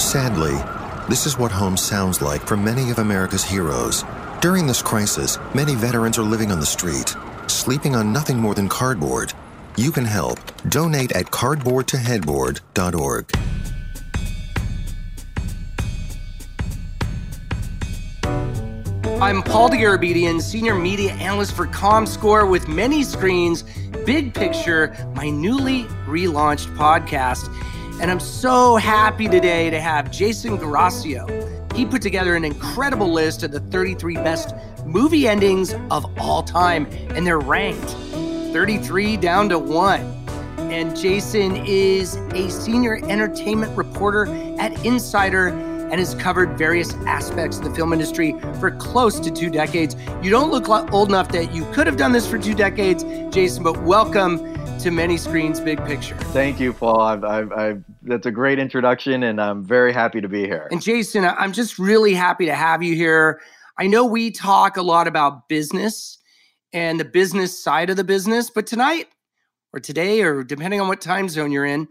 Sadly, this is what home sounds like for many of America's heroes. During this crisis, many veterans are living on the street, sleeping on nothing more than cardboard. You can help. Donate at cardboardtoheadboard.org. I'm Paul Dergarabedian, Senior Media Analyst for ComScore with many screens, Big Picture, my newly relaunched podcast. And I'm so happy today to have Jason Guerrasio. He put together an incredible list of the 33 best movie endings of all time, and they're ranked 33 down to one. And Jason is a senior entertainment reporter at Insider and has covered various aspects of the film industry for close to two decades. You don't look old enough that you could have done this for two decades, Jason, but welcome to Many Screens Big Picture. Thank you, Paul. I've, I've, I've, that's a great introduction, and I'm very happy to be here. And Jason, I'm just really happy to have you here. I know we talk a lot about business and the business side of the business, but tonight or today, or depending on what time zone you're in,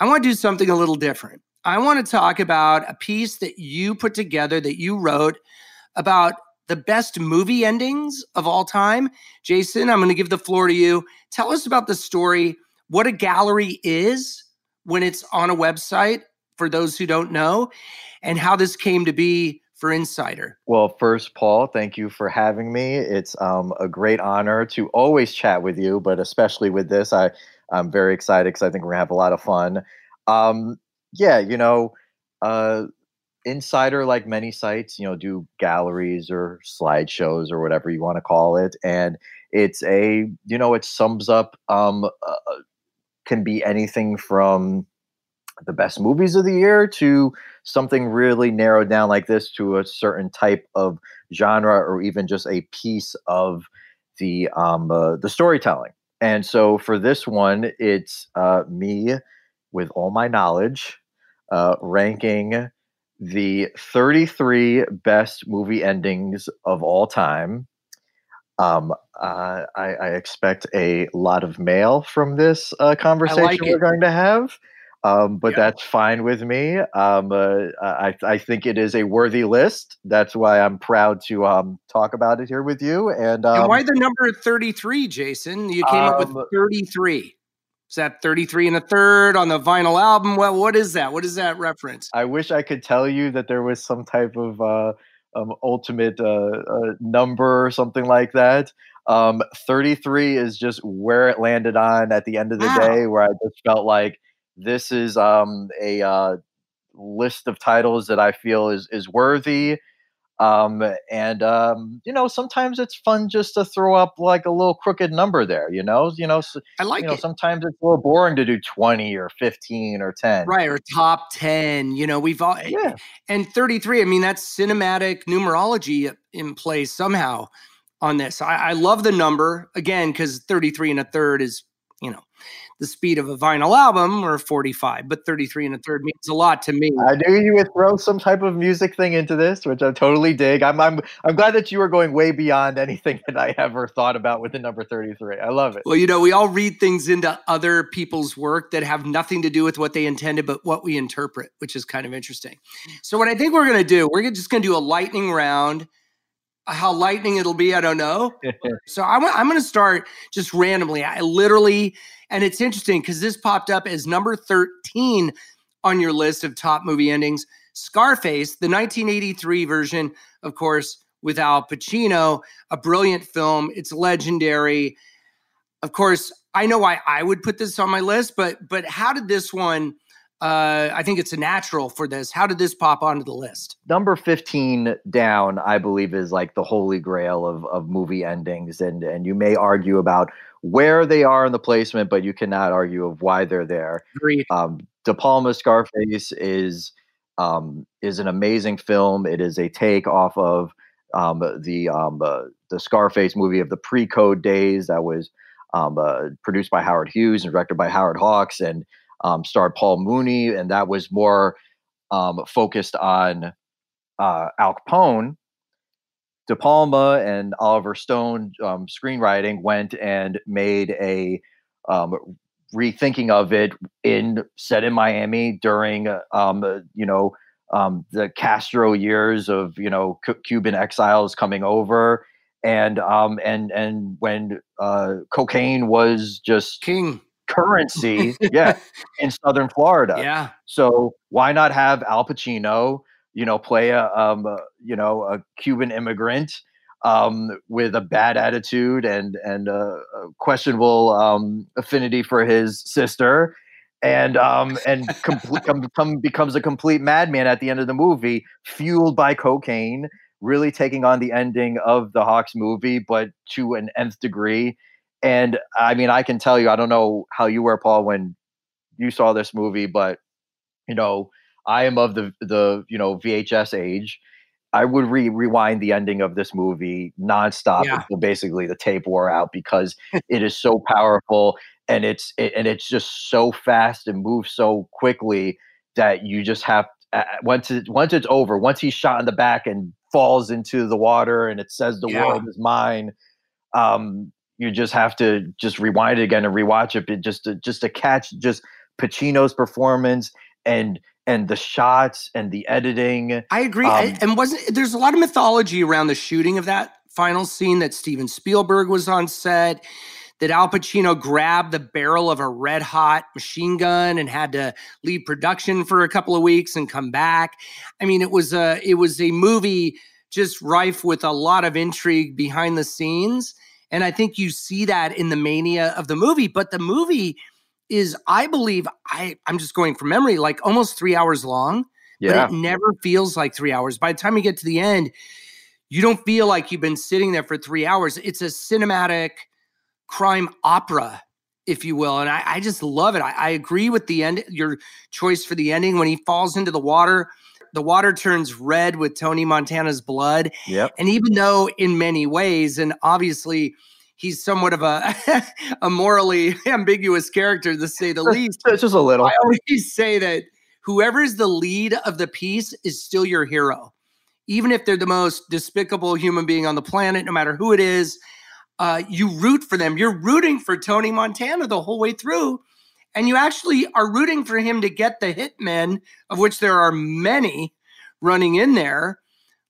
I want to do something a little different. I want to talk about a piece that you put together that you wrote about the best movie endings of all time. Jason, I'm going to give the floor to you. Tell us about the story, what a gallery is when it's on a website for those who don't know, and how this came to be for Insider. Well, first, Paul, thank you for having me. It's um, a great honor to always chat with you, but especially with this, I, I'm very excited because I think we're going to have a lot of fun. Um, yeah, you know, uh, Insider, like many sites, you know, do galleries or slideshows or whatever you want to call it, and it's a, you know, it sums up, um, uh, can be anything from the best movies of the year to something really narrowed down like this to a certain type of genre or even just a piece of the um, uh, the storytelling. And so for this one, it's uh, me with all my knowledge uh, ranking the 33 best movie endings of all time. Um, uh, I, I, expect a lot of mail from this uh, conversation like we're going to have, um, but yeah. that's fine with me. Um, uh, I, I, think it is a worthy list. That's why I'm proud to um, talk about it here with you. And, and why um the number 33, Jason? You came up with um, 33. Is that 33 and a third on the vinyl album? Well, what is that? What is that reference? I wish I could tell you that there was some type of uh, um, ultimate uh, uh, number or something like that. Um, 33 is just where it landed on at the end of the wow. day, where I just felt like this is um, a uh, list of titles that I feel is is worthy um, and um, you know, sometimes it's fun just to throw up like a little crooked number there. You know, you know, so, I like you know, it. Sometimes it's a little boring to do twenty or fifteen or ten, right? Or top ten. You know, we've all yeah. And thirty three. I mean, that's cinematic numerology in place somehow on this. I, I love the number again because thirty three and a third is you know the speed of a vinyl album or 45, but 33 and a third means a lot to me. I knew you would throw some type of music thing into this, which I totally dig. I'm I'm I'm glad that you are going way beyond anything that I ever thought about with the number 33. I love it. Well, you know, we all read things into other people's work that have nothing to do with what they intended, but what we interpret, which is kind of interesting. So what I think we're going to do, we're just going to do a lightning round how lightning it'll be, I don't know. so I'm, I'm going to start just randomly. I literally and it's interesting because this popped up as number 13 on your list of top movie endings. Scarface, the 1983 version, of course, with Al Pacino, a brilliant film. It's legendary. Of course, I know why I would put this on my list, but but how did this one? Uh, I think it's a natural for this. How did this pop onto the list? Number 15 down, I believe, is like the holy grail of, of movie endings. And and you may argue about where they are in the placement, but you cannot argue of why they're there. Agreed. Um, De Palma Scarface is um, is an amazing film. It is a take off of um, the um, uh, the Scarface movie of the pre-code days that was um, uh, produced by Howard Hughes and directed by Howard Hawks and um, starred Paul Muni, and that was more um, focused on uh, Al Capone. De Palma and Oliver Stone um, screenwriting went and made a um, rethinking of it in set in Miami during um, you know um, the Castro years of you know C- Cuban exiles coming over, and um, and and when uh, cocaine was just king currency, yeah, in Southern Florida. Yeah. So why not have Al Pacino, you know, play a um, uh, you know a Cuban immigrant um, with a bad attitude and and a questionable um, affinity for his sister, and um, and complete, come, becomes a complete madman at the end of the movie, fueled by cocaine, really taking on the ending of the Hawks movie, but to an nth degree. And I mean, I can tell you, I don't know how you were, Paul, when you saw this movie, but you know, I am of the the you know VHS age I would re- rewind the ending of this movie nonstop yeah. until basically the tape wore out because it is so powerful and it's it, and it's just so fast and moves so quickly that you just have uh, once it once it's over once he's shot in the back and falls into the water and it says the yeah. world is mine um you just have to just rewind it again and rewatch it just to just to catch just Pacino's performance and and the shots and the editing. I agree. Um, and wasn't there's a lot of mythology around the shooting of that final scene that Steven Spielberg was on set, that Al Pacino grabbed the barrel of a red hot machine gun and had to leave production for a couple of weeks and come back. I mean, it was a it was a movie just rife with a lot of intrigue behind the scenes. And I think you see that in the mania of the movie, but the movie is I believe I I'm just going from memory like almost 3 hours long yeah. but it never feels like 3 hours. By the time you get to the end you don't feel like you've been sitting there for 3 hours. It's a cinematic crime opera if you will and I, I just love it. I, I agree with the end your choice for the ending. When he falls into the water the water turns red with Tony Montana's blood. Yep. And even though in many ways, and obviously he's somewhat of a a morally ambiguous character to say the least. It's just a little. I always say that whoever is the lead of the piece is still your hero, even if they're the most despicable human being on the planet, no matter who it is. Uh, you root for them. You're rooting for Tony Montana the whole way through. And you actually are rooting for him to get the hitmen, of which there are many running in there,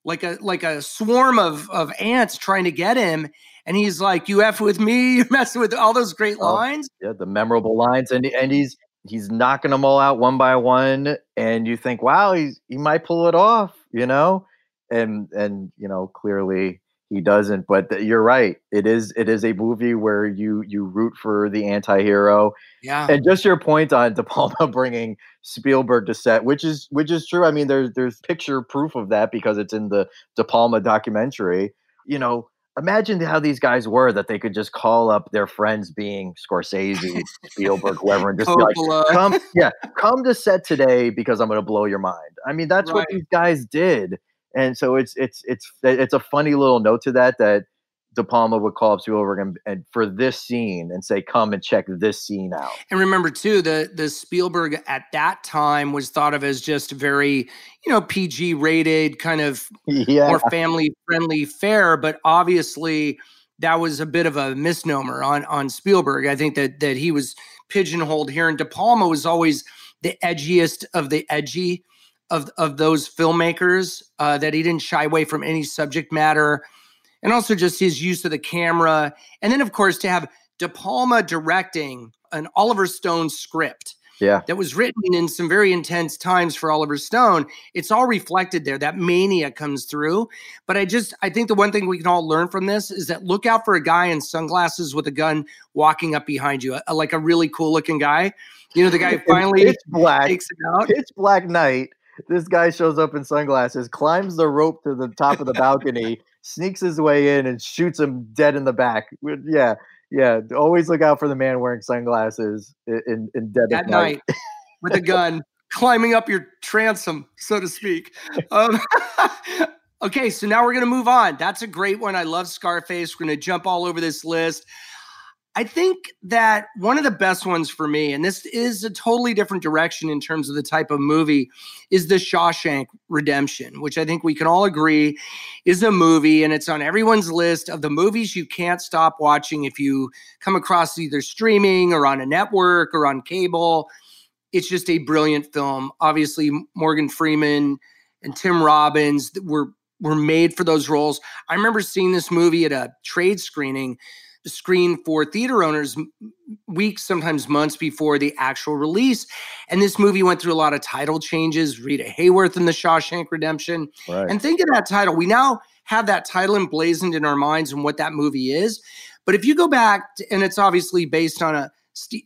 like a like a swarm of, of ants trying to get him. And he's like, "You f with me, you're messing with all those great oh, lines." Yeah, the memorable lines, and and he's he's knocking them all out one by one, and you think, "Wow, he's he might pull it off," you know, and and you know clearly he doesn't. But th- you're right; it is it is a movie where you you root for the anti-hero. Yeah, and just your point on De Palma bringing Spielberg to set, which is which is true. I mean, there's there's picture proof of that because it's in the De Palma documentary. You know, imagine how these guys were that they could just call up their friends being Scorsese, Spielberg, whoever, and just be like, come, yeah, come to set today because I'm going to blow your mind. I mean, that's right. what these guys did. And so it's, it's, it's, it's a funny little note to that, that De Palma would call up Spielberg and, and, for this scene and say, "Come and check this scene out." And remember too, the the Spielberg at that time was thought of as just very, you know, PG rated, kind of yeah. more family friendly fare. But obviously, that was a bit of a misnomer on on Spielberg. I think that that he was pigeonholed here, and De Palma was always the edgiest of the edgy of of those filmmakers. Uh, that he didn't shy away from any subject matter and also just his use of the camera. And then, of course, to have De Palma directing an Oliver Stone script. Yeah. That was written in some very intense times for Oliver Stone. It's all reflected there. That mania comes through. But I just, I think the one thing we can all learn from this is that look out for a guy in sunglasses with a gun walking up behind you, a, like a really cool looking guy. You know, the guy finally it's black. takes it out. It's black night. This guy shows up in sunglasses, climbs the rope to the top of the balcony, sneaks his way in and shoots him dead in the back. Yeah, yeah. Always look out for the man wearing sunglasses in, in dead at night. night with a gun, climbing up your transom, so to speak. Um, okay, so now we're gonna move on. That's a great one. I love Scarface. We're gonna jump all over this list. I think that one of the best ones for me, and this is a totally different direction in terms of the type of movie, is The Shawshank Redemption, which I think we can all agree is a movie, and it's on everyone's list of the movies you can't stop watching if you come across either streaming or on a network or on cable. It's just a brilliant film. Obviously, Morgan Freeman and Tim Robbins were were made for those roles. I remember seeing this movie at a trade screening screen for theater owners weeks, sometimes months before the actual release. And this movie went through a lot of title changes. Rita Hayworth in The Shawshank Redemption. Right. And think of that title. We now have that title emblazoned in our minds and what that movie is. But if you go back, to, and it's obviously based on a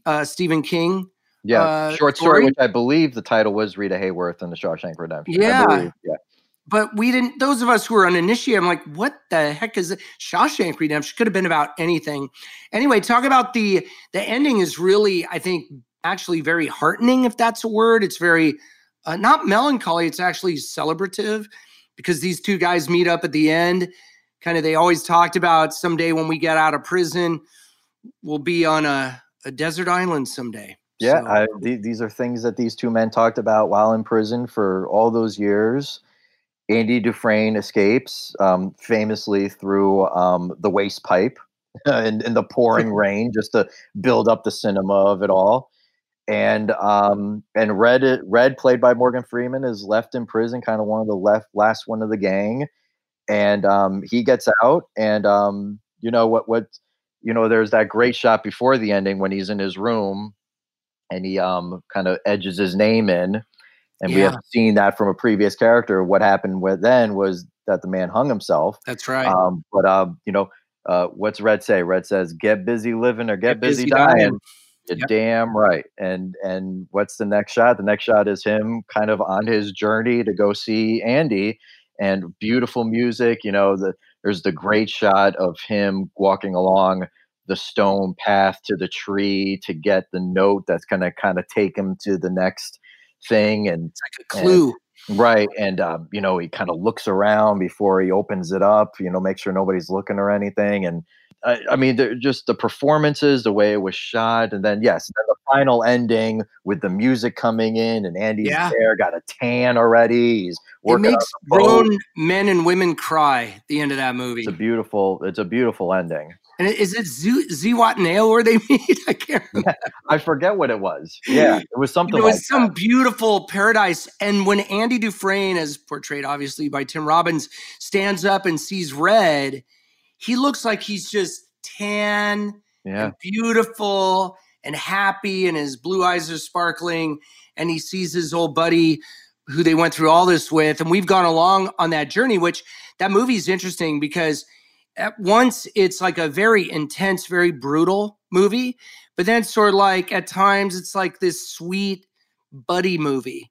uh, Stephen King. Yeah, uh, short story, story, which I believe the title was Rita Hayworth in The Shawshank Redemption. Yeah. Yeah but we didn't those of us who were uninitiated i'm like what the heck is it? Shawshank redemption could have been about anything. Anyway talk about the the ending is really i think actually very heartening if that's a word. It's very uh, not melancholy it's actually celebrative because these two guys meet up at the end. Kind of they always talked about someday when we get out of prison we'll be on a, a desert island someday. Yeah so. I, th- these are things that these two men talked about while in prison for all those years Andy Dufresne escapes um, famously through um, the waste pipe in, in, the pouring rain just to build up the cinema of it all. And um, and Red Red played by Morgan Freeman is left in prison, kind of one of the left last one of the gang, and um, he gets out. And um, you know what what you know there's that great shot before the ending when he's in his room, and he um, kind of edges his name in and yeah. we have seen that from a previous character. What happened with then was that the man hung himself. That's right. Um, but um, you know, uh, what's Red say? Red says, "Get busy living or get, get busy, busy, dying." dying. You're yep. damn right. And and what's the next shot? The next shot is him kind of on his journey to go see Andy, and beautiful music. You know, the there's the great shot of him walking along the stone path to the tree to get the note that's going to kind of take him to the next thing and it's like a clue and, right and um, you know he kind of looks around before he opens it up you know make sure nobody's looking or anything and I, I mean, just the performances, the way it was shot, and then yes, then the final ending with the music coming in, and Andy's yeah. there, got a tan already. He's it makes grown men and women cry. At The end of that movie. It's a beautiful. It's a beautiful ending. And is it Zihuatanejo where they meet? I can't remember. I forget what it was. Yeah, it was something. It was like some that. beautiful paradise. And when Andy Dufresne, as portrayed obviously by Tim Robbins, stands up and sees red, he looks like he's just tan yeah. and beautiful and happy, and his blue eyes are sparkling. And he sees his old buddy who they went through all this with. And we've gone along on that journey, which that movie is interesting because – at once it's like a very intense, very brutal movie, but then sort of like at times it's like this sweet buddy movie.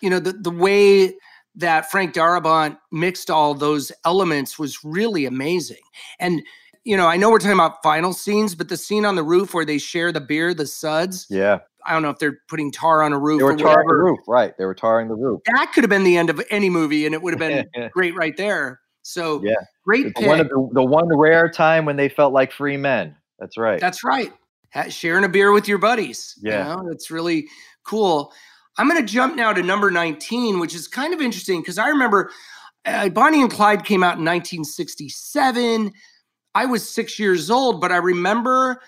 You know, the the way that Frank Darabont mixed all those elements was really amazing. And you know, I know we're talking about final scenes, but the scene on the roof where they share the beer, the suds. Yeah. I don't know if they're putting tar on a roof. They were tarring the roof, right? They were tarring the roof. That could have been the end of any movie, and it would have been great right there. So yeah, great pick. One the, the, one rare time when they felt like free men. That's right. That's right. Sharing a beer with your buddies. Yeah, you know, that's really cool. I'm going to jump now to number 19, which is kind of interesting because I remember uh, Bonnie and Clyde came out in 1967. I was six years old, but I remember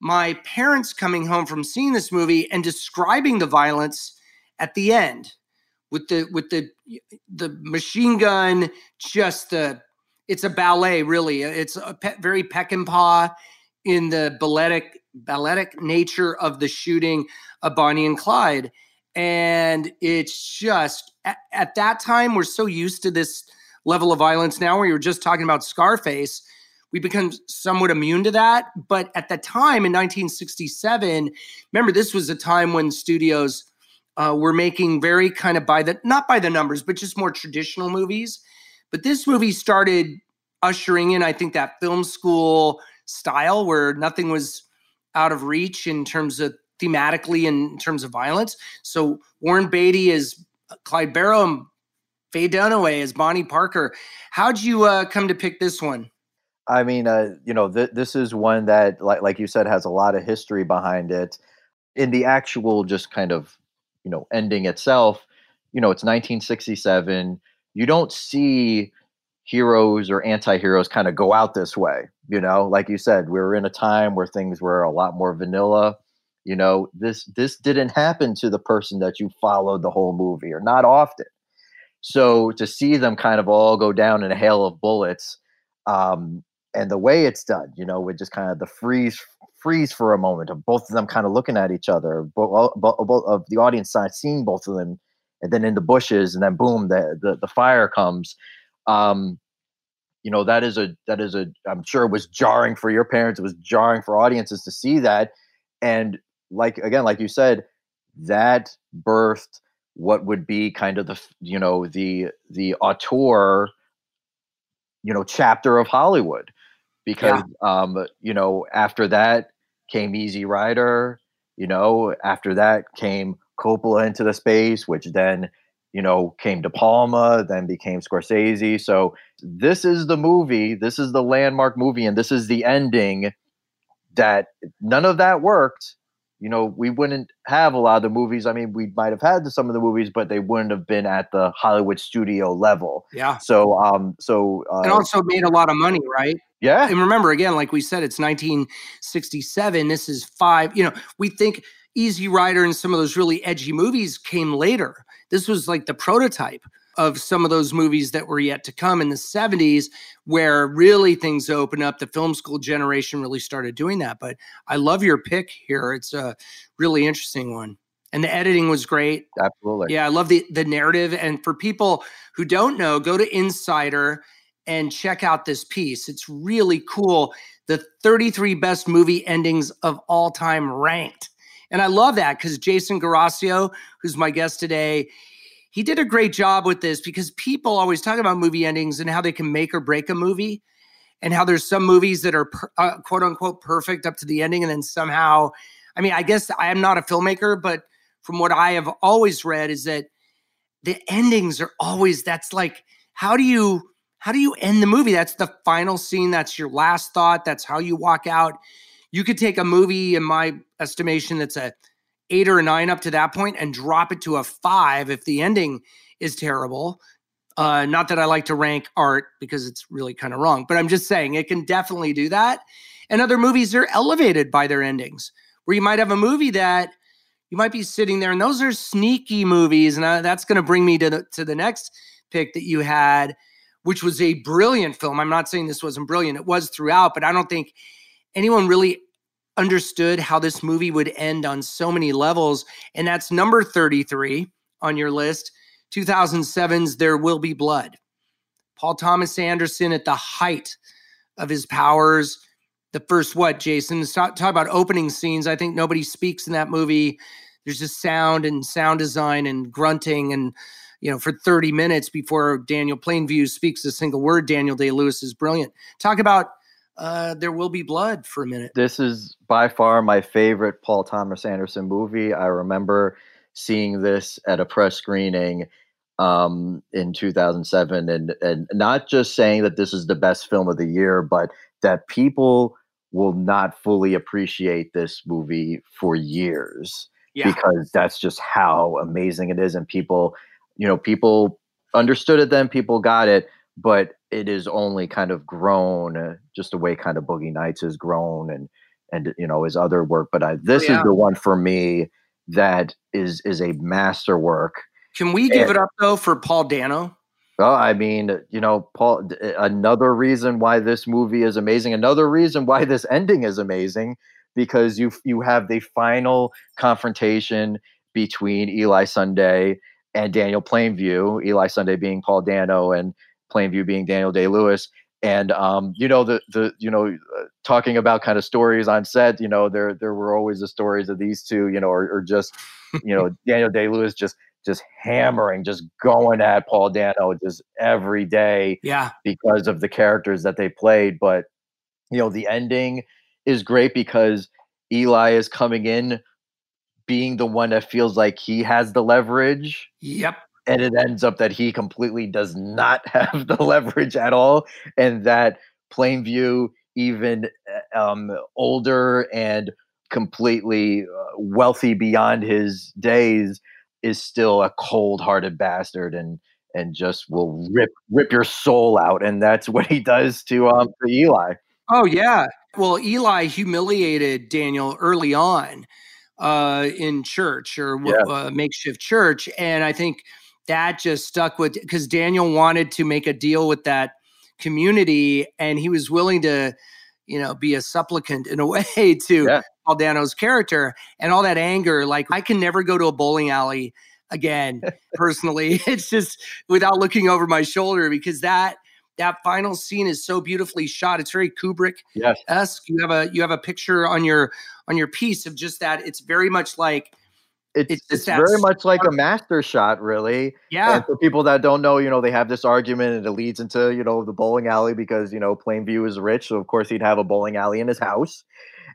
my parents coming home from seeing this movie and describing the violence at the end with the with the the machine gun just the it's a ballet really. It's a pe- very paw in the balletic balletic nature of the shooting of Bonnie and Clyde. And it's just at, at that time we're so used to this level of violence now we were just talking about Scarface we become somewhat immune to that. But at the time in 1967 remember this was a time when studios uh, were making very kind of by the not by the numbers, but just more traditional movies. But this movie started ushering in, I think, that film school style where nothing was out of reach in terms of thematically in terms of violence. So Warren Beatty is Clyde Barrow and Faye Dunaway as Bonnie Parker. How'd you uh, come to pick this one? I mean, uh, you know, th- this is one that, like, like you said, has a lot of history behind it. In the actual, just kind of, you know, ending itself, you know, it's 1967. You don't see heroes or anti-heroes kind of go out this way. You know, like you said, we were in a time where things were a lot more vanilla. You know, this this didn't happen to the person that you followed the whole movie, or not often. So to see them kind of all go down in a hail of bullets, um, and the way it's done, you know, with just kind of the freeze freeze for a moment of both of them kind of looking at each other, both, both of the audience side seeing both of them, and then in the bushes, and then boom, the the, the fire comes. Um, you know that is a that is a i'm sure it was jarring for your parents it was jarring for audiences to see that and like again like you said that birthed what would be kind of the you know the the auteur you know chapter of hollywood because yeah. um you know after that came easy rider you know after that came coppola into the space which then you know came De Palma then became scorsese so this is the movie this is the landmark movie and this is the ending that none of that worked you know, we wouldn't have a lot of the movies. I mean, we might have had some of the movies, but they wouldn't have been at the Hollywood studio level. Yeah. So, um, so uh, it also made a lot of money, right? Yeah. And remember, again, like we said, it's 1967. This is five. You know, we think Easy Rider and some of those really edgy movies came later. This was like the prototype of some of those movies that were yet to come in the 70s where really things opened up. The film school generation really started doing that but i love your pick here. It's a really interesting one. And the editing was great. Absolutely. Yeah i love the the narrative. And for people who don't know go to insider and check out this piece. It's really cool. The 33 best movie endings of all time ranked and i love that because jason Guerrasio who's my guest today he did a great job with this because people always talk about movie endings and how they can make or break a movie and how there's some movies that are uh, quote unquote perfect up to the ending and then somehow i mean i guess i am not a filmmaker but from what i have always read is that the endings are always that's like how do you how do you end the movie? That's the final scene that's your last thought that's how you walk out you could take a movie in my estimation that's a eight or a nine up to that point and drop it to a five if the ending is terrible. Uh, not that I like to rank art because it's really kind of wrong, but I'm just saying it can definitely do that. And other movies are elevated by their endings, where you might have a movie that you might be sitting there, and those are sneaky movies. And uh, that's going to bring me to the to the next pick that you had, which was a brilliant film. I'm not saying this wasn't brilliant; it was throughout, but I don't think anyone really understood how this movie would end on so many levels. And that's number 33 on your list 2007's There Will Be Blood. Paul Thomas Anderson at the height of his powers. The first, what, Jason? Talk, talk about opening scenes. I think nobody speaks in that movie. There's just sound and sound design and grunting and you know, for 30 minutes before Daniel Plainview speaks a single word. Daniel Day Lewis is brilliant. Talk about uh, There Will Be Blood for a minute. This is by far my favorite Paul Thomas Anderson movie. I remember seeing this at a press screening um, in 2007 and, and not just saying that this is the best film of the year, but that people will not fully appreciate this movie for years yeah. because that's just how amazing it is. And people, you know, people understood it then, people got it, but it is only kind of grown uh, just the way kind of Boogie Nights has grown and and you know his other work. But I, this oh, yeah. is the one for me that is is a masterwork. Can we give and, it up though for Paul Dano? Well, I mean, you know, Paul. Another reason why this movie is amazing. Another reason why this ending is amazing because you you have the final confrontation between Eli Sunday and Daniel Plainview. Eli Sunday being Paul Dano and Plainview being Daniel Day Lewis. And um, you know the the you know uh, talking about kind of stories on set. You know there there were always the stories of these two. You know or, or just you know Daniel Day Lewis just just hammering, just going at Paul Dano just every day. Yeah, because of the characters that they played. But you know the ending is great because Eli is coming in being the one that feels like he has the leverage. Yep and it ends up that he completely does not have the leverage at all and that Plainview, even uh, um, older and completely uh, wealthy beyond his days, is still a cold-hearted bastard and and just will rip rip your soul out. And that's what he does to um to Eli. Oh yeah. Well, Eli humiliated Daniel early on uh, in church or yeah. uh, makeshift church, and I think that just stuck with because Daniel wanted to make a deal with that community, and he was willing to, you know, be a supplicant in a way to yeah. Paul Dano's character and all that anger. Like I can never go to a bowling alley again personally. It's just without looking over my shoulder because that that final scene is so beautifully shot. It's very Kubrick esque. You have a you have a picture on your on your piece of just that. It's very much like it's it's, it's very much like a master shot, really. Yeah. And for people that don't know, you know, they have this argument and it leads into, you know, the bowling alley because, you know, Plainview is rich. So of course he'd have a bowling alley in his house.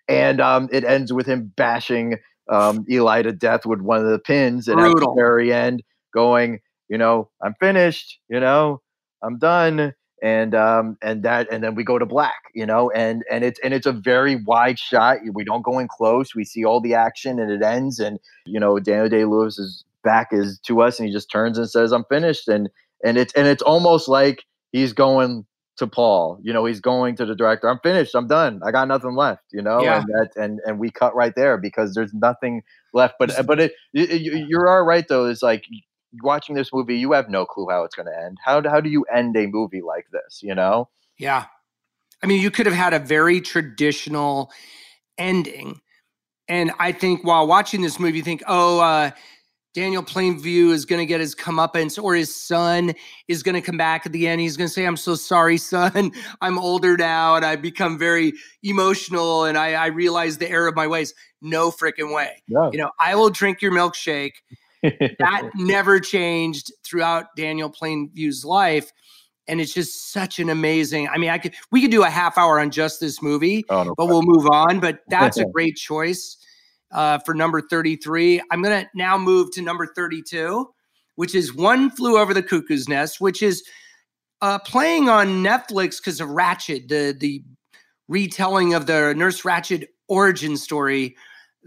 And um, it ends with him bashing um, Eli to death with one of the pins. And Brutal. at the very end, going, you know, I'm finished, you know, I'm done and um and that and then we go to black you know and and it's and it's a very wide shot. We don't go in close. We see all the action and it ends and you know daniel day lewis's back is to us and he just turns and says i'm finished. And and it's and it's almost like he's going to paul you know he's going to the director i'm finished. I'm done. I got nothing left you know yeah. and that and and we cut right there because there's nothing left. But but it, it you're all right though. It's like watching this movie, you have no clue how it's going to end. How how do you end a movie like this? You know? Yeah, I mean, you could have had a very traditional ending, and I think while watching this movie, you think, oh. Uh, Daniel Plainview is going to get his comeuppance, or his son is going to come back at the end. He's going to say, "I'm so sorry, son. I'm older now, and I've become very emotional, and I, I realize the error of my ways." No freaking way. You know, I will drink your milkshake that never changed throughout Daniel Plainview's life. And it's just such an amazing. I mean, I could we could do a half hour on just this movie, oh, no but we'll move on. But that's a great choice uh, for number 33. I'm gonna now move to number 32, which is One Flew Over the Cuckoo's Nest, which is uh, playing on Netflix because of Ratched, the the retelling of the Nurse Ratched origin story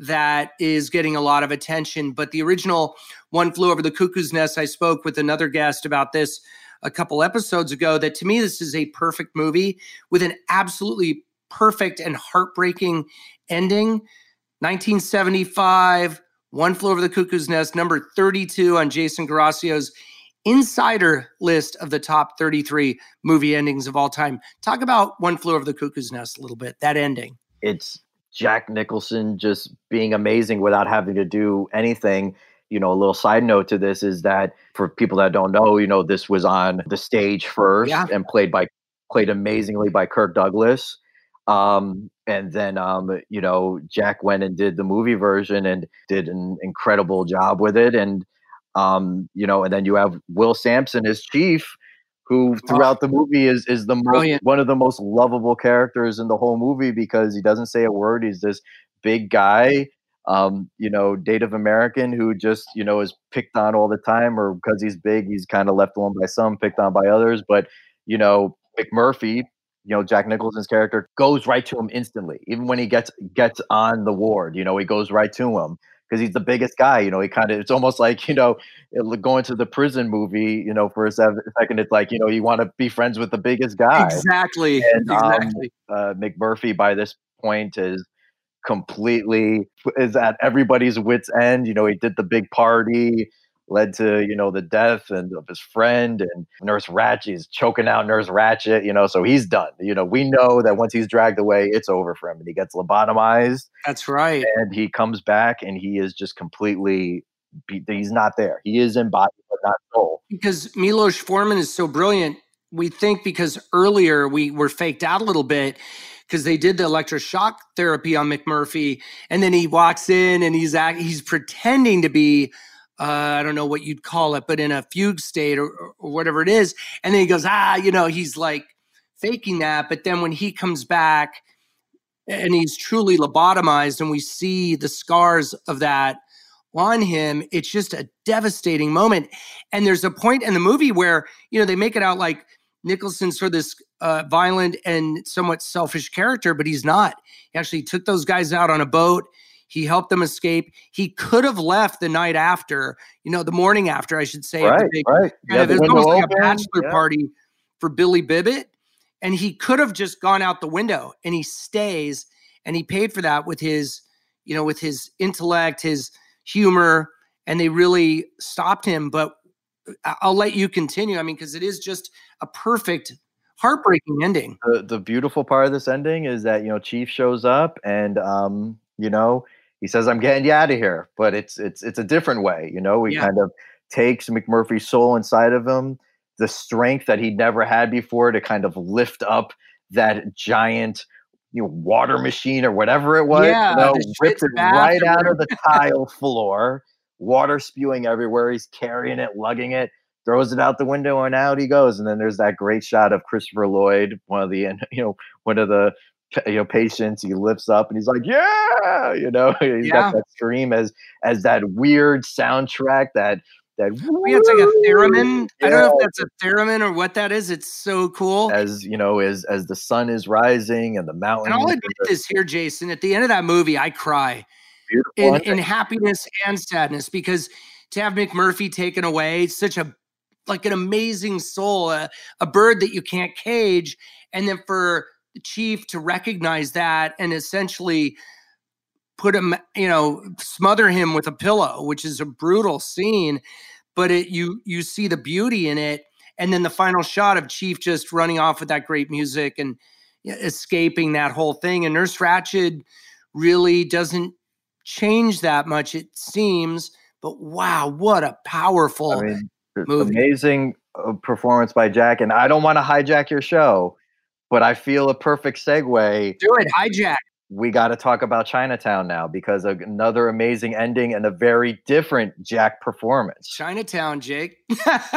that is getting a lot of attention. But the original One Flew Over the Cuckoo's Nest, I spoke with another guest about this a couple episodes ago. That to me, this is a perfect movie with an absolutely perfect and heartbreaking ending. 1975, One Flew Over the Cuckoo's Nest, number 32 on Jason Guerrasio's insider list of the top 33 movie endings of all time. Talk about One Flew Over the Cuckoo's Nest a little bit, that ending. It's Jack Nicholson just being amazing without having to do anything. You know, a little side note to this is that for people that don't know, you know, this was on the stage first yeah. and played by played amazingly by Kirk Douglas. Um, and then um, you know, Jack went and did the movie version and did an incredible job with it. And um, you know, and then you have Will Sampson as Chief, who throughout the movie is is the most, one of the most lovable characters in the whole movie because he doesn't say a word. He's this big guy, um, you know, Native American who just you know is picked on all the time, or because he's big, he's kind of left alone by some, picked on by others. But you know, McMurphy, you know, Jack Nicholson's character goes right to him instantly, even when he gets gets on the ward. You know, he goes right to him because he's the biggest guy. You know, he kind of it's almost like you know going to the prison movie. You know, for a second, it's like you know you want to be friends with the biggest guy. Exactly. And um, exactly. Um, uh, McMurphy by this point is completely is at everybody's wits end. You know, he did the big party led to you know the death and of his friend and nurse Ratched is choking out nurse Ratched, you know so he's done. You know we know that once he's dragged away it's over for him and he gets lobotomized that's right. and he comes back and he is just completely he's not there. He is in body but not soul. Because milos forman is so brilliant we think because earlier we were faked out a little bit because they did the electroshock therapy on McMurphy, and then he walks in and he's act, he's pretending to be uh, I don't know what you'd call it, but in a fugue state or, or whatever it is. And then he goes, ah, you know, he's like faking that. But then when he comes back and he's truly lobotomized and we see the scars of that on him, it's just a devastating moment. And there's a point in the movie where, you know, they make it out like Nicholson's for this uh, violent and somewhat selfish character, but he's not. He actually took those guys out on a boat. He helped them escape. He could have left the night after, you know, the morning after, I should say. Right, big, right. Of, it was almost like a bachelor yeah. party for Billy Bibbit. And he could have just gone out the window and he stays and he paid for that with his, you know, with his intellect, his humor, and they really stopped him. But I'll let you continue. I mean, because it is just a perfect, heartbreaking ending. The, the beautiful part of this ending is that you know Chief shows up and um, you know he says, "I'm getting you out of here," but it's it's it's a different way. You know, he yeah. kind of takes McMurphy's soul inside of him, the strength that he'd never had before to kind of lift up that giant you know water machine or whatever it was. Yeah, you know, ripped it right out of the tile floor water spewing everywhere. He's carrying it, lugging it, throws it out the window, and out he goes. And then there's that great shot of Christopher Lloyd, one of the you know one of the you know patients. He lifts up and he's like, "Yeah," you know, he's yeah. got that scream as as that weird soundtrack that that yeah, it's like a theremin. Yeah. I don't know if that's a theremin or what that is. It's so cool. As you know, as as the sun is rising and the mountain. And I'll admit this here, Jason. At the end of that movie, I cry in, in happiness and sadness because to have McMurphy taken away, such a like an amazing soul, a, a bird that you can't cage, and then for the chief to recognize that and essentially put him, you know, smother him with a pillow, which is a brutal scene, but it you you see the beauty in it, and then the final shot of Chief just running off with that great music and escaping that whole thing, and Nurse Ratched really doesn't change that much, it seems. But wow, what a powerful I mean, movie. Amazing uh, performance by Jack. And I don't want to hijack your show, but I feel a perfect segue. Do it, hijack. We got to talk about Chinatown now because another amazing ending and a very different Jack performance. Chinatown, Jake. yeah,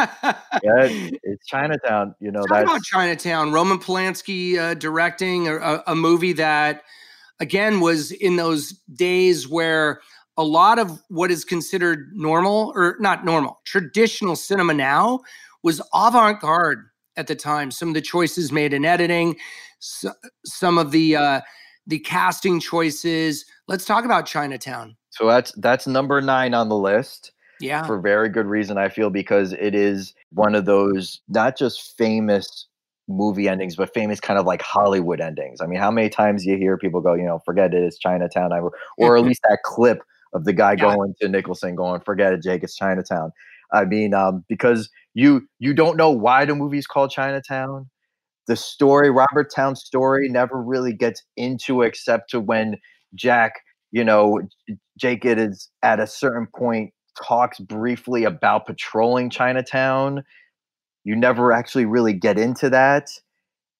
it's Chinatown. You know, Talk that's about Chinatown. Roman Polanski uh, directing a, a movie that again was in those days where a lot of what is considered normal or not normal traditional cinema now was avant-garde at the time some of the choices made in editing so, some of the uh the casting choices let's talk about chinatown so that's that's number nine on the list yeah for very good reason i feel because it is one of those not just famous movie endings, but famous kind of like Hollywood endings. I mean, how many times you hear people go, you know, forget it, it's Chinatown, or, or at least that clip of the guy yeah. going to Nicholson going, forget it, Jake, it's Chinatown. I mean, um, because you you don't know why the movie's called Chinatown. The story, Robert Towne's story, never really gets into except to when Jack, you know, Jake Gittes at a certain point talks briefly about patrolling Chinatown. You never actually really get into that.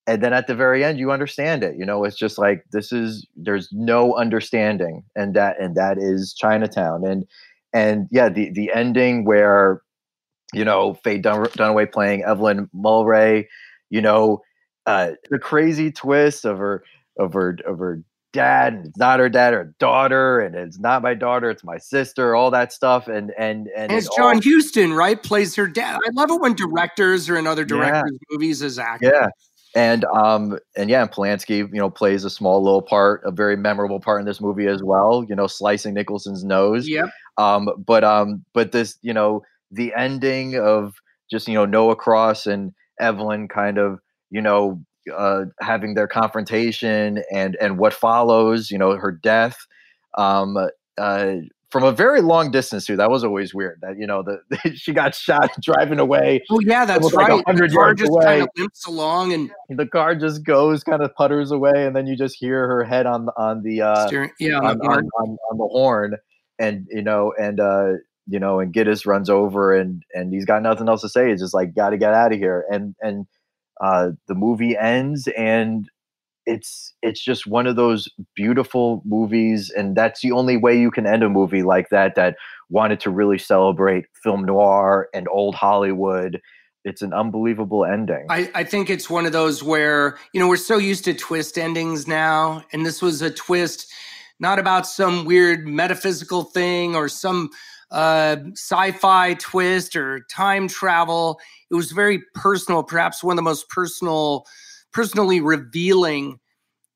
And then at the very end you understand it you know it's just like this is there's no understanding and that and that is chinatown. And and yeah the the ending where you know faye Dun- dunaway playing evelyn mulwray you know uh the crazy twist of her of her of her dad and it's not her dad or daughter and it's not my daughter it's my sister all that stuff and and and, and it's john all, huston right plays her dad. I love it when directors or in other directors yeah. movies as actors. Yeah. And um and yeah and polanski you know plays a small little part a very memorable part in this movie as well you know slicing nicholson's nose. Yeah um but um but this you know the ending of just you know noah cross and evelyn kind of you know uh, having their confrontation and and what follows, you know, her death um, uh, from a very long distance too. That was always weird. That you know, the, she got shot driving away. Oh yeah, that's right. Like the car just away. kind of limps along, and the car just goes, kind of putters away, and then you just hear her head on the on the uh, Steering, yeah on, on, on, on, the horn, and you know, and uh, you know, and Gittes runs over, and and he's got nothing else to say. He's just like, got to get out of here, and and uh, the movie ends and it's it's just one of those beautiful movies and that's the only way you can end a movie like that that wanted to really celebrate film noir and old hollywood. It's an unbelievable ending. I, I think it's one of those where you know we're so used to twist endings now and this was a twist not about some weird metaphysical thing or some uh, sci-fi twist or time travel. It was very personal, perhaps one of the most personal, personally revealing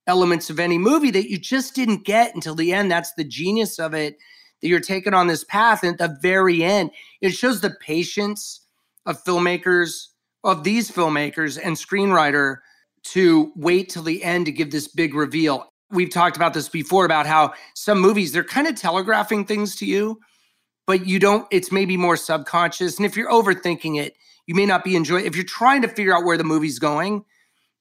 elements of any movie that you just didn't get until the end. That's the genius of it. That you're taken on this path, and at the very end, it shows the patience of filmmakers, of these filmmakers and screenwriter to wait till the end to give this big reveal. We've talked about this before about how some movies they're kind of telegraphing things to you but you don't, it's maybe more subconscious. And if you're overthinking it, you may not be enjoying If you're trying to figure out where the movie's going,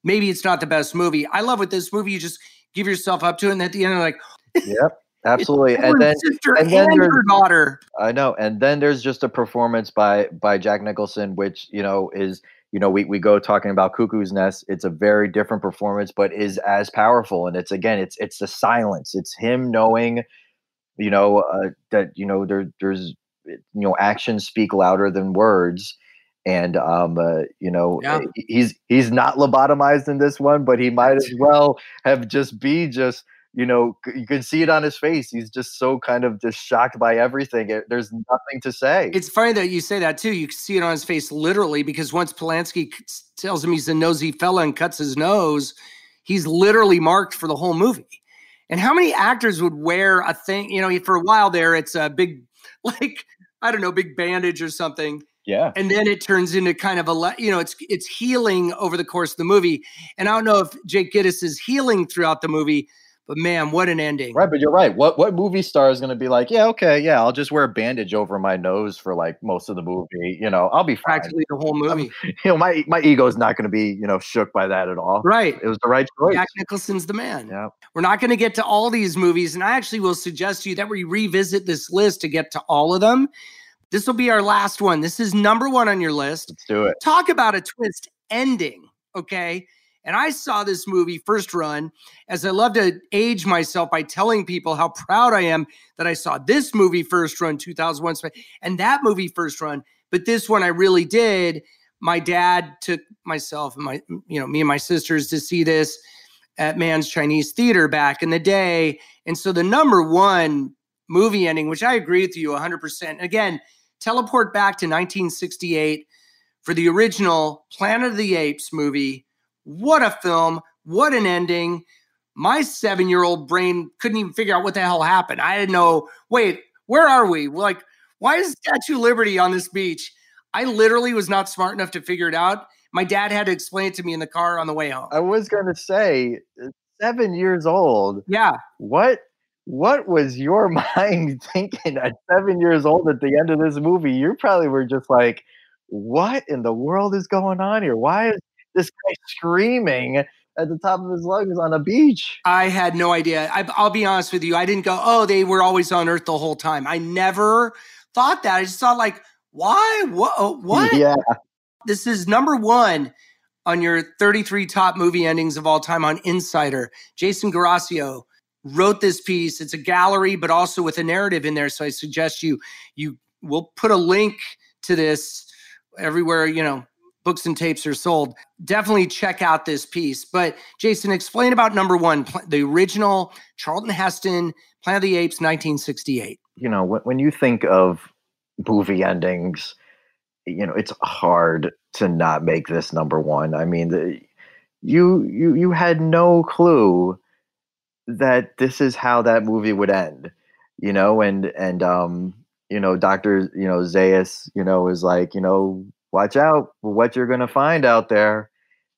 maybe it's not the best movie. I love with this movie, you just give yourself up to it. And at the end, you're like, yep. Absolutely, and then and then and her daughter. I know, and then there's just a performance by by Jack Nicholson, which you know is you know we we go talking about Cuckoo's Nest. It's a very different performance, but is as powerful. And it's again, it's it's the silence. It's him knowing you know uh, that you know there there's you know actions speak louder than words and um uh, you know yeah. he's he's not lobotomized in this one but he might as well have just be just you know you can see it on his face he's just so kind of just shocked by everything eh, there's nothing to say it's funny that you say that too you can see it on his face literally because once polanski tells him he's a nosy fella and cuts his nose he's literally marked for the whole movie and how many actors would wear a thing? You know, for a while there, it's a big, like I don't know, big bandage or something. Yeah. And then it turns into kind of a, you know, it's it's healing over the course of the movie. And I don't know if Jake Gittes is healing throughout the movie, but man, what an ending! Right, but you're right. What what movie star is going to be like? Yeah, okay, yeah, I'll just wear a bandage over my nose for like most of the movie. You know, I'll be fine. practically the whole movie. I'm, you know, my my ego is not going to be you know shook by that at all. Right, it was the right choice. Jack Nicholson's the man. Yeah, we're not going to get to all these movies, and I actually will suggest to you that we revisit this list to get to all of them. This will be our last one. This is number one on your list. Let's do it. Talk about a twist ending. Okay. And I saw this movie first run as I love to age myself by telling people how proud I am that I saw this movie first run 2001 and that movie first run. But this one I really did. My dad took myself and my, you know, me and my sisters to see this at Mann's Chinese Theater back in the day. And so the number one movie ending, which I agree with you 100%. Again, teleport back to 1968 for the original Planet of the Apes movie what a film. What an ending. My seven year old brain couldn't even figure out what the hell happened. I didn't know, wait, where are we? Like, why is Statue of Liberty on this beach? I literally was not smart enough to figure it out. My dad had to explain it to me in the car on the way home. I was going to say, seven years old. Yeah. What what was your mind thinking at seven years old at the end of this movie? You probably were just like, what in the world is going on here? Why is this guy screaming at the top of his lungs on a beach. I had no idea. I, will be honest with you. I didn't go, oh, they were always on Earth the whole time. I never thought that. I just thought, like, why? What? Oh, uh, what? Yeah. This is number one on your 33 top movie endings of all time on Insider. Jason Guerrasio wrote this piece. It's a gallery, but also with a narrative in there. So I suggest you you will put a link to this everywhere you know books and tapes are sold, definitely check out this piece. But Jason, explain about number one, the original Charlton Heston, Planet of the Apes, 1968. You know, when you think of movie endings, you know, it's hard to not make this number one. I mean, the, you you you had no clue that this is how that movie would end, you know, and and um, you know, Doctor, you know, Zaius, you know, is like, you know, watch out for what you're going to find out there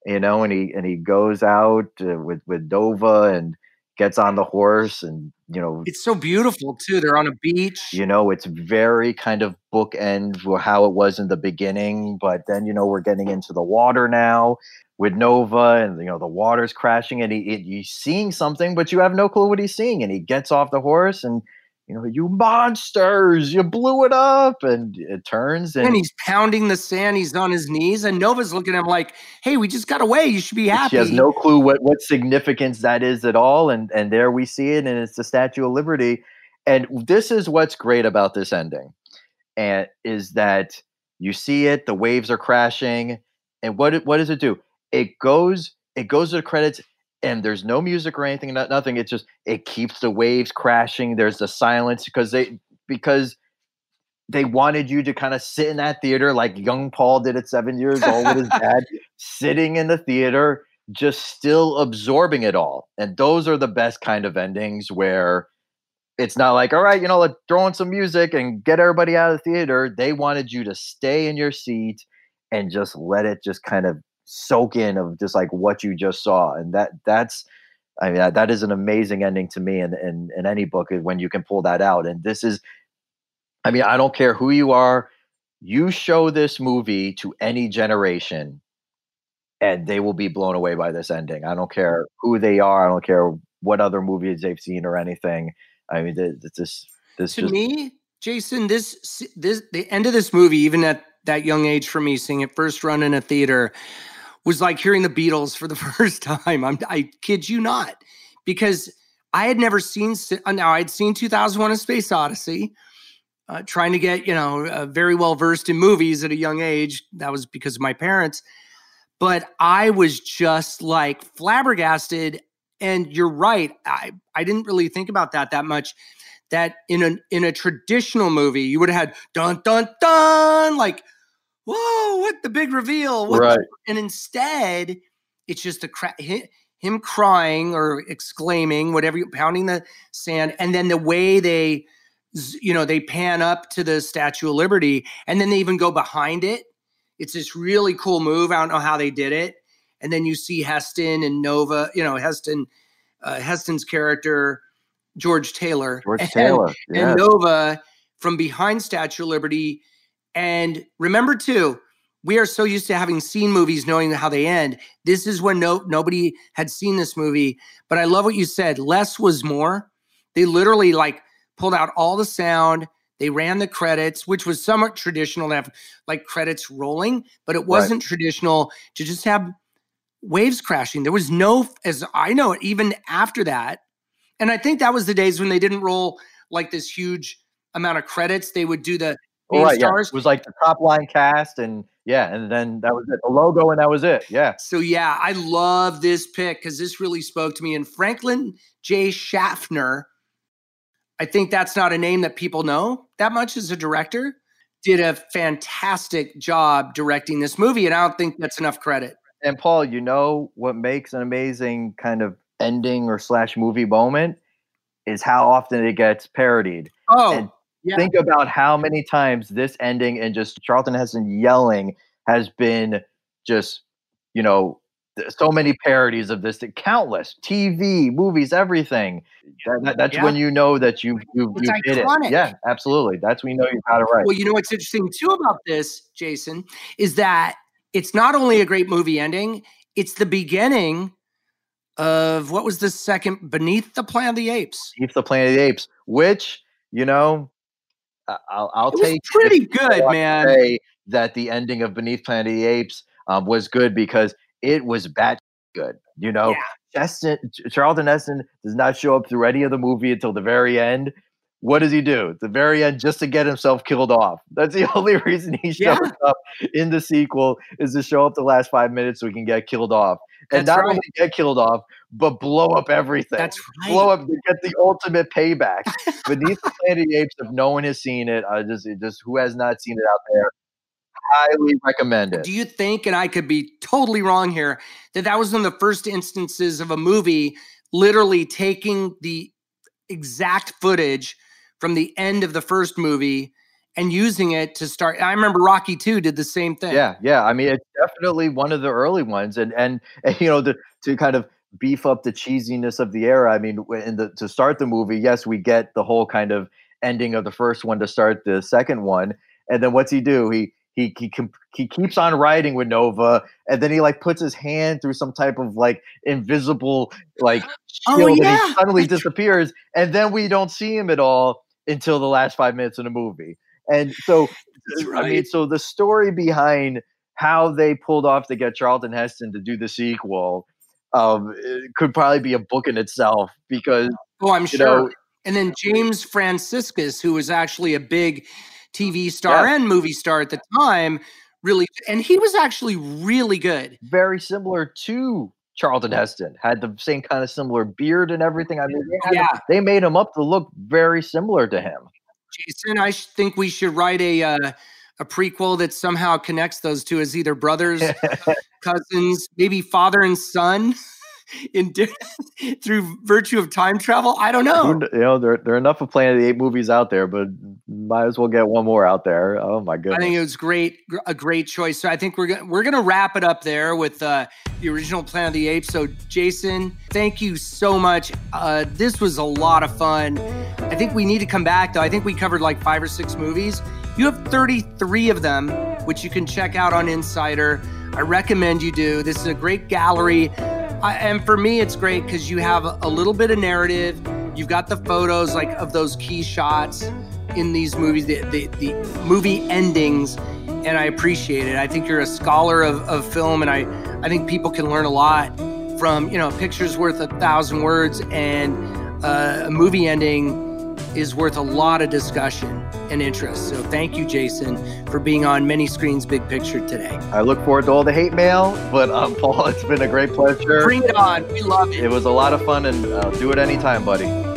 you know and he and he goes out uh, with with Nova and gets on the horse and you know it's so beautiful too they're on a beach. You know it's very kind of bookend for how it was in the beginning but then you know we're getting into the water now with nova and you know the water's crashing and he, he he's seeing something but you have no clue what he's seeing and he gets off the horse and you know, you monsters, you blew it up. And it turns and, and, he's pounding the sand. He's on his knees. And Nova's looking at him like, hey, we just got away. You should be happy. She has no clue what, what significance that is at all. And and there we see it, and it's the Statue of Liberty. And this is what's great about this ending. And is that you see it, the waves are crashing, and what what does it do? It goes, it goes to the credits and there's no music or anything, nothing. It's just it keeps the waves crashing. There's the silence because they because they wanted you to kind of sit in that theater like young Paul did at seven years old with his dad, sitting in the theater, just still absorbing it all. And those are the best kind of endings where it's not like, all right, you know, let's throw in some music and get everybody out of the theater. They wanted you to stay in your seat and just let it just kind of soak in of just like what you just saw. And that that's I mean that, that is an amazing ending to me in, in in any book eh, when you can pull that out. And this is I mean, I don't care who you are, you show this movie to any generation and they will be blown away by this ending. I don't care who they are, I don't care what other movies they've seen or anything. I mean, this this to just, me, Jason, this this the end of this movie, even at that young age for me, seeing it first run in a theater, was like hearing the Beatles for the first time. I'm, I kid you not, because I had never seen. Uh, now I'd seen 2001: A Space Odyssey. Uh, trying to get you know uh, very well versed in movies at a young age. That was because of my parents. But I was just like flabbergasted. And you're right. I, I didn't really think about that that much. That in a in a traditional movie, you would have had dun dun dun like whoa, what the big reveal? What right. The, and instead, it's just a cra- him crying or exclaiming, whatever, pounding the sand, and then the way they, you know, they pan up to the Statue of Liberty, and then they even go behind it. It's this really cool move. I don't know how they did it. And then you see Heston and Nova, you know, Heston, uh, Heston's character, George Taylor, George and, Taylor, yes. and Nova from behind Statue of Liberty and remember too, we are so used to having seen movies knowing how they end. This is when no nobody had seen this movie. But I love what you said. Less was more. They literally like pulled out all the sound. They ran the credits, which was somewhat traditional to have like credits rolling, but it wasn't right. traditional to just have waves crashing. There was no, as I know it, even after that. And I think that was the days when they didn't roll like this huge amount of credits. They would do the Oh, right, stars. Yeah. It was like the top line cast, and yeah, and then that was it. The logo, and that was it. Yeah. So yeah, I love this pick because this really spoke to me. And Franklin J. Schaffner, I think that's not a name that people know that much as a director. Did a fantastic job directing this movie, and I don't think that's enough credit. And Paul, you know what makes an amazing kind of ending or slash movie moment is how often it gets parodied. Oh. And yeah. Think about how many times this ending and just Charlton Heston yelling has been just, you know, so many parodies of this, countless TV, movies, everything. That, that, that's yeah. when you know that you you you did it. Yeah, absolutely. That's when you know you got it right. Well, you know what's interesting too about this, Jason, is that it's not only a great movie ending; it's the beginning of what was the second Beneath the Planet of the Apes. Beneath the Planet of the Apes, which you know I'll, I'll take pretty good, man. Say that the ending of Beneath Planet of the Apes um, was good because it was bad good. You know, yeah. Charlton Heston does not show up through any of the movie until the very end. What does he do? At the very end, just to get himself killed off. That's the only reason he shows yeah. up in the sequel is to show up the last five minutes so he can get killed off and That's not right. only get killed off, but blow up everything. That's right. Blow up, to get the ultimate payback. Beneath the Planet of the Apes, if no one has seen it, I just, just who has not seen it out there, highly recommend it. Do you think, and I could be totally wrong here, that that was one of the first instances of a movie literally taking the exact footage from the end of the first movie and using it to start. I remember Rocky 2 did the same thing. Yeah, yeah. I mean, it's definitely one of the early ones, and and, and you know, the, to kind of beef up the cheesiness of the era. I mean, in the to start the movie, yes, we get the whole kind of ending of the first one to start the second one, and then what's he do? He he he he keeps on riding with Nova, and then he like puts his hand through some type of like invisible like oh, shield, oh, yeah. and he suddenly disappears, and then we don't see him at all until the last five minutes of the movie. And so, right. I mean, so the story behind how they pulled off to get Charlton Heston to do the sequel um, could probably be a book in itself because. Oh, I'm sure. Know, and then James Franciscus, who was actually a big TV star yeah. and movie star at the time, really, and he was actually really good. Very similar to Charlton Heston, had the same kind of similar beard and everything. I mean, they, yeah. they made him up to look very similar to him. Jason. I think we should write a uh, a prequel that somehow connects those two as either brothers, cousins, maybe father and son. In through virtue of time travel. I don't know. You know, there, there are enough of Planet of the Apes movies out there, but might as well get one more out there. Oh my goodness! I think it was great, a great choice. So I think we're gonna we're gonna wrap it up there with uh, the original Planet of the Apes. So Jason, thank you so much. Uh, this was a lot of fun. I think we need to come back though. I think we covered like five or six movies. You have 33 of them, which you can check out on Insider. I recommend you do. This is a great gallery I, and for me, it's great because you have a, little bit of narrative. You've got the photos like of those key shots in these movies, the, the, the movie endings, and I appreciate it. I think you're a scholar of, of film, and I, I think people can learn a lot from, you know, pictures worth a thousand words, and uh, a movie ending is worth a lot of discussion and interest. So thank you, Jason, for being on Many Screens Big Picture today. I look forward to all the hate mail, but um, Paul, it's been a great pleasure. Bring it on. We love it. It was a lot of fun, and uh, do it anytime, buddy.